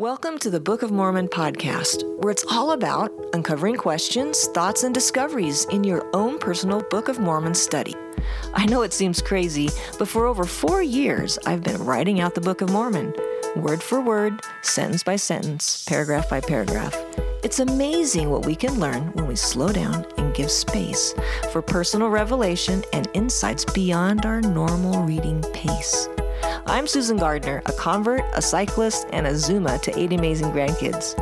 Welcome to the Book of Mormon podcast, where it's all about uncovering questions, thoughts, and discoveries in your own personal Book of Mormon study. I know it seems crazy, but for over four years, I've been writing out the Book of Mormon, word for word, sentence by sentence, paragraph by paragraph. It's amazing what we can learn when we slow down and give space for personal revelation and insights beyond our normal reading pace. I'm Susan Gardner, a convert, a cyclist, and a Zuma to eight amazing grandkids.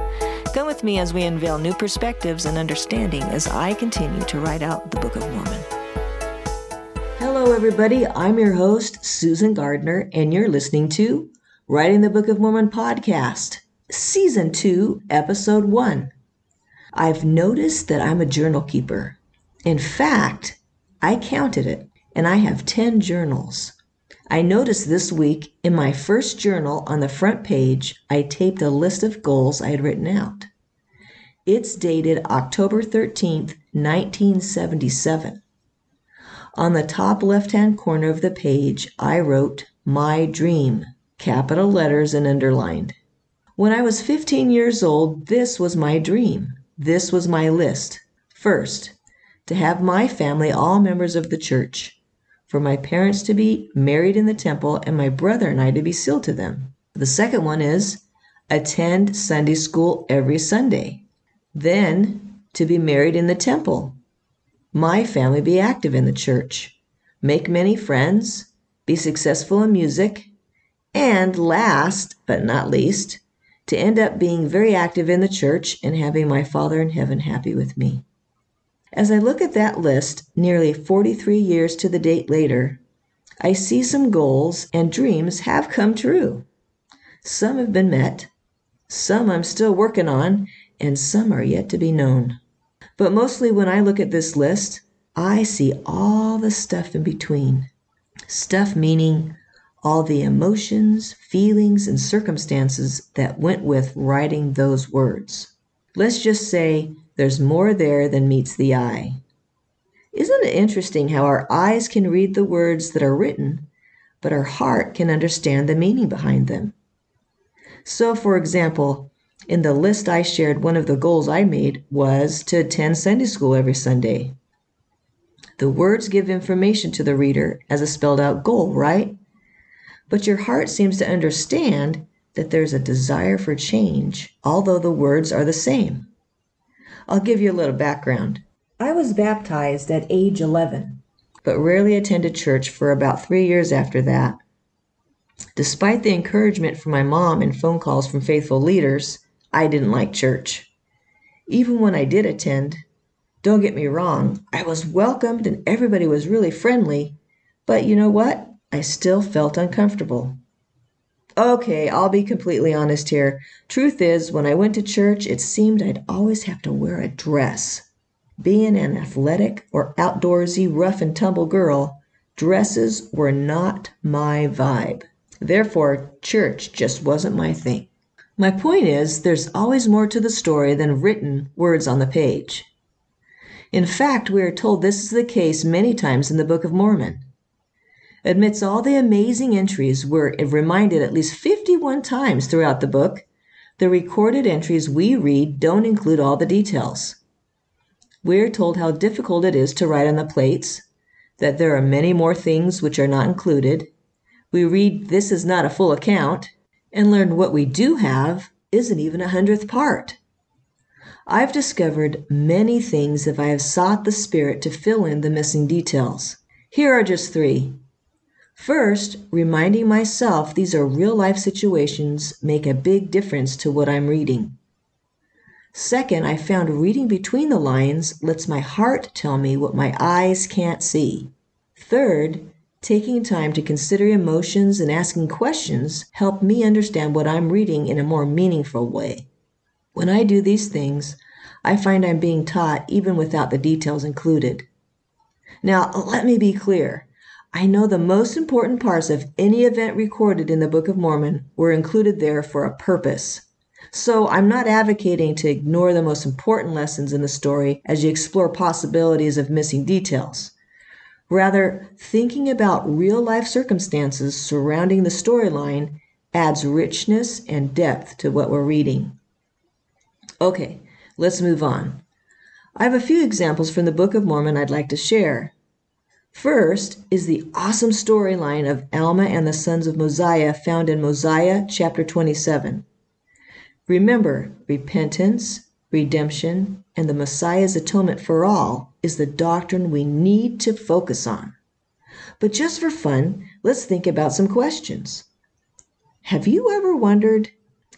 Come with me as we unveil new perspectives and understanding as I continue to write out the Book of Mormon. Hello, everybody. I'm your host, Susan Gardner, and you're listening to Writing the Book of Mormon podcast, Season 2, Episode 1. I've noticed that I'm a journal keeper. In fact, I counted it, and I have 10 journals. I noticed this week in my first journal on the front page, I taped a list of goals I had written out. It's dated October 13th, 1977. On the top left hand corner of the page, I wrote, My Dream, capital letters and underlined. When I was 15 years old, this was my dream. This was my list. First, to have my family all members of the church for my parents to be married in the temple and my brother and I to be sealed to them. The second one is attend Sunday school every Sunday. Then to be married in the temple. My family be active in the church. Make many friends. Be successful in music. And last but not least, to end up being very active in the church and having my Father in heaven happy with me. As I look at that list, nearly 43 years to the date later, I see some goals and dreams have come true. Some have been met, some I'm still working on, and some are yet to be known. But mostly when I look at this list, I see all the stuff in between. Stuff meaning all the emotions, feelings, and circumstances that went with writing those words. Let's just say there's more there than meets the eye. Isn't it interesting how our eyes can read the words that are written, but our heart can understand the meaning behind them? So, for example, in the list I shared, one of the goals I made was to attend Sunday school every Sunday. The words give information to the reader as a spelled out goal, right? But your heart seems to understand that there's a desire for change, although the words are the same. I'll give you a little background. I was baptized at age 11, but rarely attended church for about three years after that. Despite the encouragement from my mom and phone calls from faithful leaders, I didn't like church. Even when I did attend, don't get me wrong, I was welcomed and everybody was really friendly, but you know what? I still felt uncomfortable. Okay, I'll be completely honest here. Truth is, when I went to church, it seemed I'd always have to wear a dress. Being an athletic or outdoorsy rough and tumble girl, dresses were not my vibe. Therefore, church just wasn't my thing. My point is, there's always more to the story than written words on the page. In fact, we are told this is the case many times in the Book of Mormon. Amidst all the amazing entries, we're reminded at least 51 times throughout the book, the recorded entries we read don't include all the details. We're told how difficult it is to write on the plates, that there are many more things which are not included. We read this is not a full account, and learn what we do have isn't even a hundredth part. I've discovered many things if I have sought the Spirit to fill in the missing details. Here are just three. First, reminding myself these are real life situations make a big difference to what I'm reading. Second, I found reading between the lines lets my heart tell me what my eyes can't see. Third, taking time to consider emotions and asking questions help me understand what I'm reading in a more meaningful way. When I do these things, I find I'm being taught even without the details included. Now, let me be clear. I know the most important parts of any event recorded in the Book of Mormon were included there for a purpose. So I'm not advocating to ignore the most important lessons in the story as you explore possibilities of missing details. Rather, thinking about real life circumstances surrounding the storyline adds richness and depth to what we're reading. Okay, let's move on. I have a few examples from the Book of Mormon I'd like to share. First is the awesome storyline of Alma and the sons of Mosiah found in Mosiah chapter 27. Remember, repentance, redemption, and the Messiah's atonement for all is the doctrine we need to focus on. But just for fun, let's think about some questions. Have you ever wondered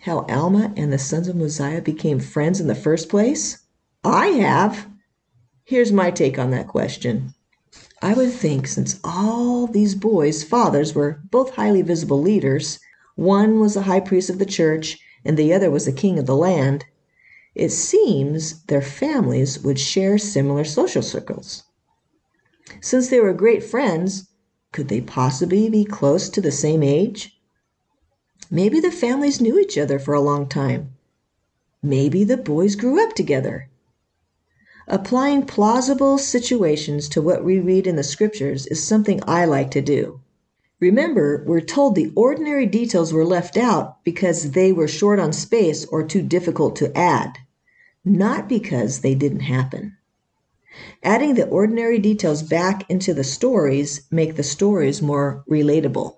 how Alma and the sons of Mosiah became friends in the first place? I have. Here's my take on that question. I would think since all these boys' fathers were both highly visible leaders, one was a high priest of the church and the other was a king of the land, it seems their families would share similar social circles. Since they were great friends, could they possibly be close to the same age? Maybe the families knew each other for a long time. Maybe the boys grew up together. Applying plausible situations to what we read in the scriptures is something I like to do. Remember, we're told the ordinary details were left out because they were short on space or too difficult to add, not because they didn't happen. Adding the ordinary details back into the stories make the stories more relatable.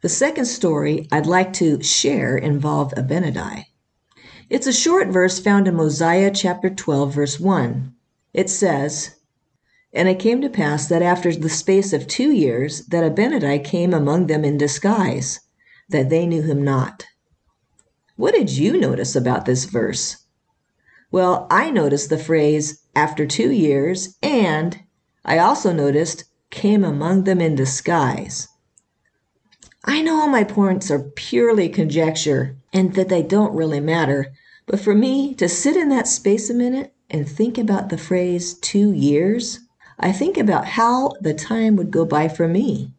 The second story I'd like to share involved Abinadi. It's a short verse found in Mosiah chapter 12, verse 1. It says, And it came to pass that after the space of two years, that Abinadi came among them in disguise, that they knew him not. What did you notice about this verse? Well, I noticed the phrase after two years, and I also noticed came among them in disguise. I know all my points are purely conjecture and that they don't really matter, but for me to sit in that space a minute and think about the phrase two years, I think about how the time would go by for me.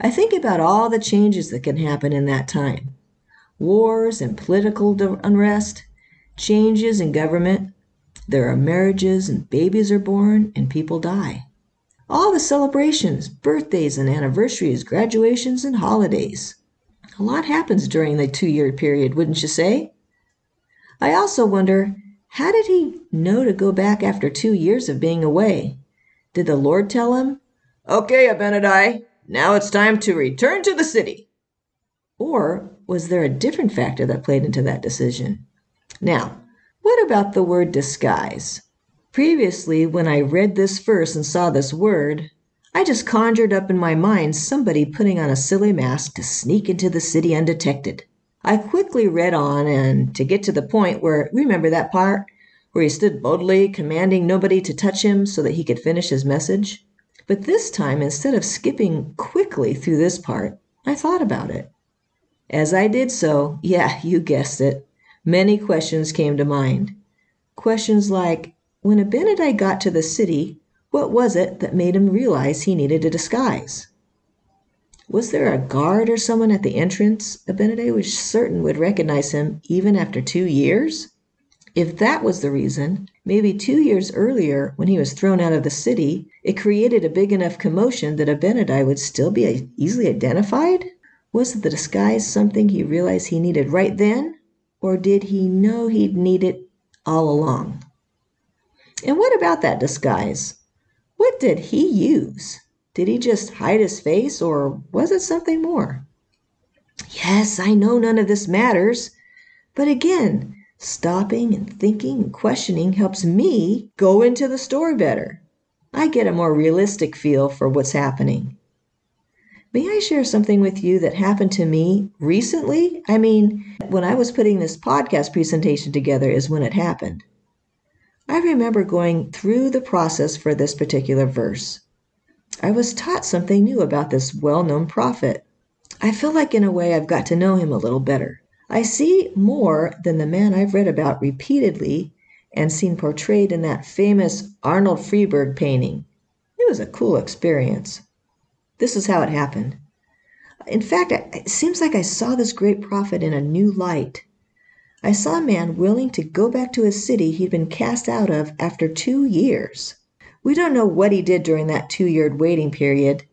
I think about all the changes that can happen in that time wars and political unrest, changes in government. There are marriages and babies are born and people die. All the celebrations, birthdays and anniversaries, graduations and holidays. A lot happens during the two year period, wouldn't you say? I also wonder how did he know to go back after two years of being away? Did the Lord tell him, Okay, Abinadi, now it's time to return to the city? Or was there a different factor that played into that decision? Now, what about the word disguise? Previously, when I read this verse and saw this word, I just conjured up in my mind somebody putting on a silly mask to sneak into the city undetected. I quickly read on and to get to the point where, remember that part? Where he stood boldly, commanding nobody to touch him so that he could finish his message? But this time, instead of skipping quickly through this part, I thought about it. As I did so, yeah, you guessed it, many questions came to mind. Questions like When Abinadi got to the city, what was it that made him realize he needed a disguise? Was there a guard or someone at the entrance? Abinadi was certain would recognize him even after two years. If that was the reason, maybe two years earlier, when he was thrown out of the city, it created a big enough commotion that Abinadi would still be uh, easily identified? Was the disguise something he realized he needed right then? Or did he know he'd need it all along? And what about that disguise? What did he use? Did he just hide his face, or was it something more? Yes, I know none of this matters. But again, stopping and thinking and questioning helps me go into the story better. I get a more realistic feel for what's happening. May I share something with you that happened to me recently? I mean, when I was putting this podcast presentation together, is when it happened. I remember going through the process for this particular verse. I was taught something new about this well known prophet. I feel like, in a way, I've got to know him a little better. I see more than the man I've read about repeatedly and seen portrayed in that famous Arnold Friberg painting. It was a cool experience. This is how it happened. In fact, it seems like I saw this great prophet in a new light. I saw a man willing to go back to a city he'd been cast out of after two years. We don't know what he did during that two year waiting period,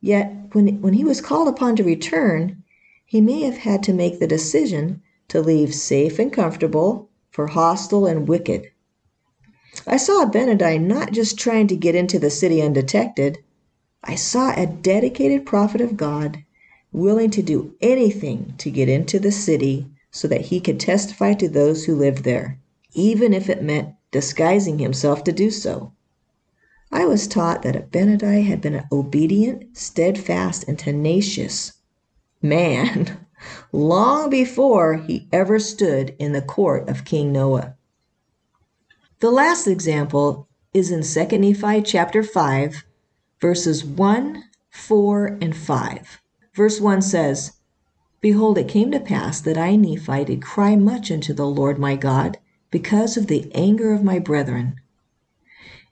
yet when, when he was called upon to return, he may have had to make the decision to leave safe and comfortable for hostile and wicked. I saw Abinadi not just trying to get into the city undetected. I saw a dedicated prophet of God willing to do anything to get into the city so that he could testify to those who lived there, even if it meant disguising himself to do so. I was taught that Abinadi had been an obedient, steadfast, and tenacious man long before he ever stood in the court of King Noah. The last example is in 2 Nephi chapter 5, verses 1, 4, and 5. Verse 1 says, Behold, it came to pass that I, Nephi, did cry much unto the Lord my God because of the anger of my brethren.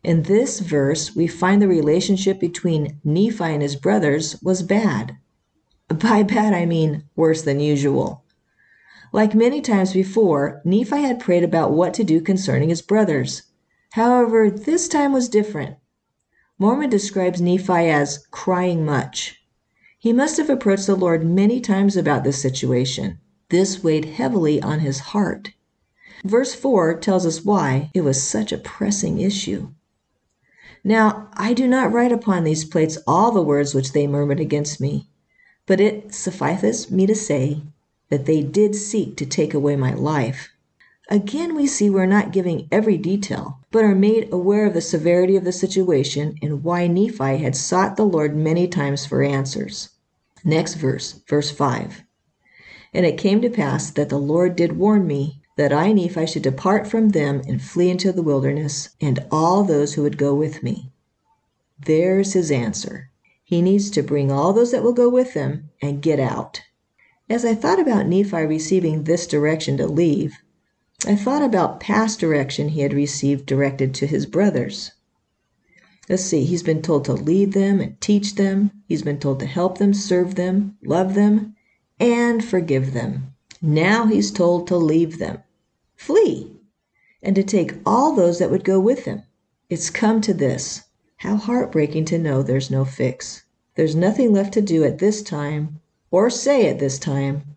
In this verse, we find the relationship between Nephi and his brothers was bad. By bad, I mean worse than usual. Like many times before, Nephi had prayed about what to do concerning his brothers. However, this time was different. Mormon describes Nephi as crying much. He must have approached the Lord many times about this situation. This weighed heavily on his heart. Verse 4 tells us why it was such a pressing issue. Now, I do not write upon these plates all the words which they murmured against me, but it sufficeth me to say that they did seek to take away my life. Again, we see we're not giving every detail, but are made aware of the severity of the situation and why Nephi had sought the Lord many times for answers. Next verse, verse 5. And it came to pass that the Lord did warn me that I, Nephi, should depart from them and flee into the wilderness, and all those who would go with me. There's his answer. He needs to bring all those that will go with him and get out. As I thought about Nephi receiving this direction to leave, I thought about past direction he had received directed to his brothers. Let's see, he's been told to lead them and teach them, he's been told to help them, serve them, love them, and forgive them. Now he's told to leave them, flee, and to take all those that would go with him. It's come to this. How heartbreaking to know there's no fix. There's nothing left to do at this time or say at this time,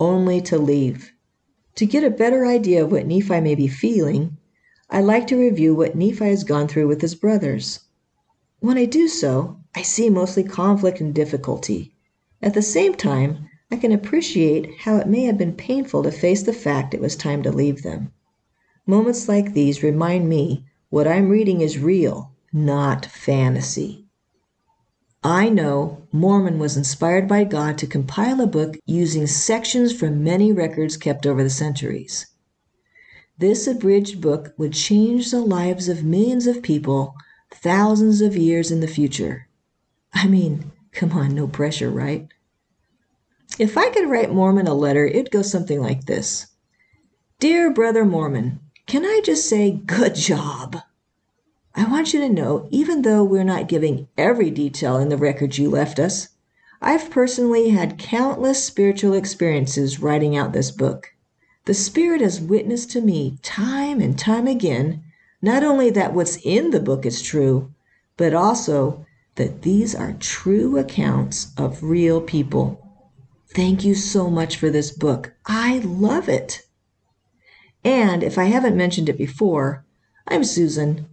only to leave. To get a better idea of what Nephi may be feeling, I like to review what Nephi has gone through with his brothers. When I do so, I see mostly conflict and difficulty. At the same time, I can appreciate how it may have been painful to face the fact it was time to leave them. Moments like these remind me what I'm reading is real, not fantasy. I know Mormon was inspired by God to compile a book using sections from many records kept over the centuries. This abridged book would change the lives of millions of people thousands of years in the future. I mean, come on, no pressure, right? If I could write Mormon a letter, it'd go something like this Dear Brother Mormon, can I just say good job? I want you to know, even though we're not giving every detail in the records you left us, I've personally had countless spiritual experiences writing out this book. The Spirit has witnessed to me time and time again not only that what's in the book is true, but also that these are true accounts of real people. Thank you so much for this book. I love it. And if I haven't mentioned it before, I'm Susan,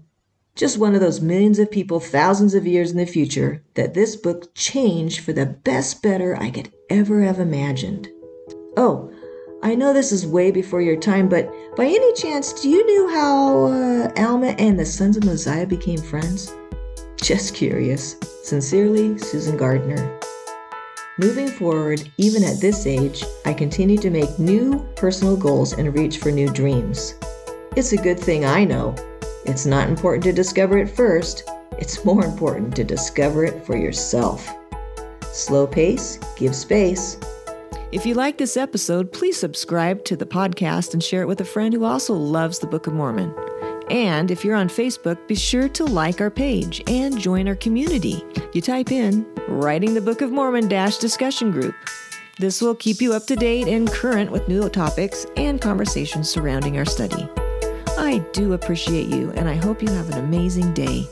just one of those millions of people thousands of years in the future that this book changed for the best better I could ever have imagined. Oh, I know this is way before your time, but by any chance, do you know how uh, Alma and the Sons of Mosiah became friends? Just curious. Sincerely, Susan Gardner. Moving forward, even at this age, I continue to make new personal goals and reach for new dreams. It's a good thing I know it's not important to discover it first, it's more important to discover it for yourself. Slow pace, give space. If you like this episode, please subscribe to the podcast and share it with a friend who also loves the Book of Mormon. And if you're on Facebook, be sure to like our page and join our community. You type in Writing the Book of Mormon Dash Discussion Group. This will keep you up to date and current with new topics and conversations surrounding our study. I do appreciate you, and I hope you have an amazing day.